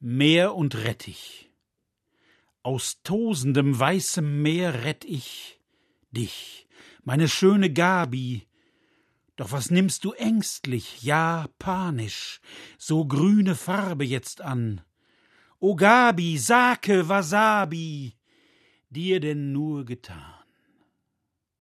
Meer und Rettich. Aus tosendem weißem Meer rett ich dich, meine schöne Gabi. Doch was nimmst du ängstlich, ja panisch, so grüne Farbe jetzt an? O Gabi, Sake, Wasabi, dir denn nur getan?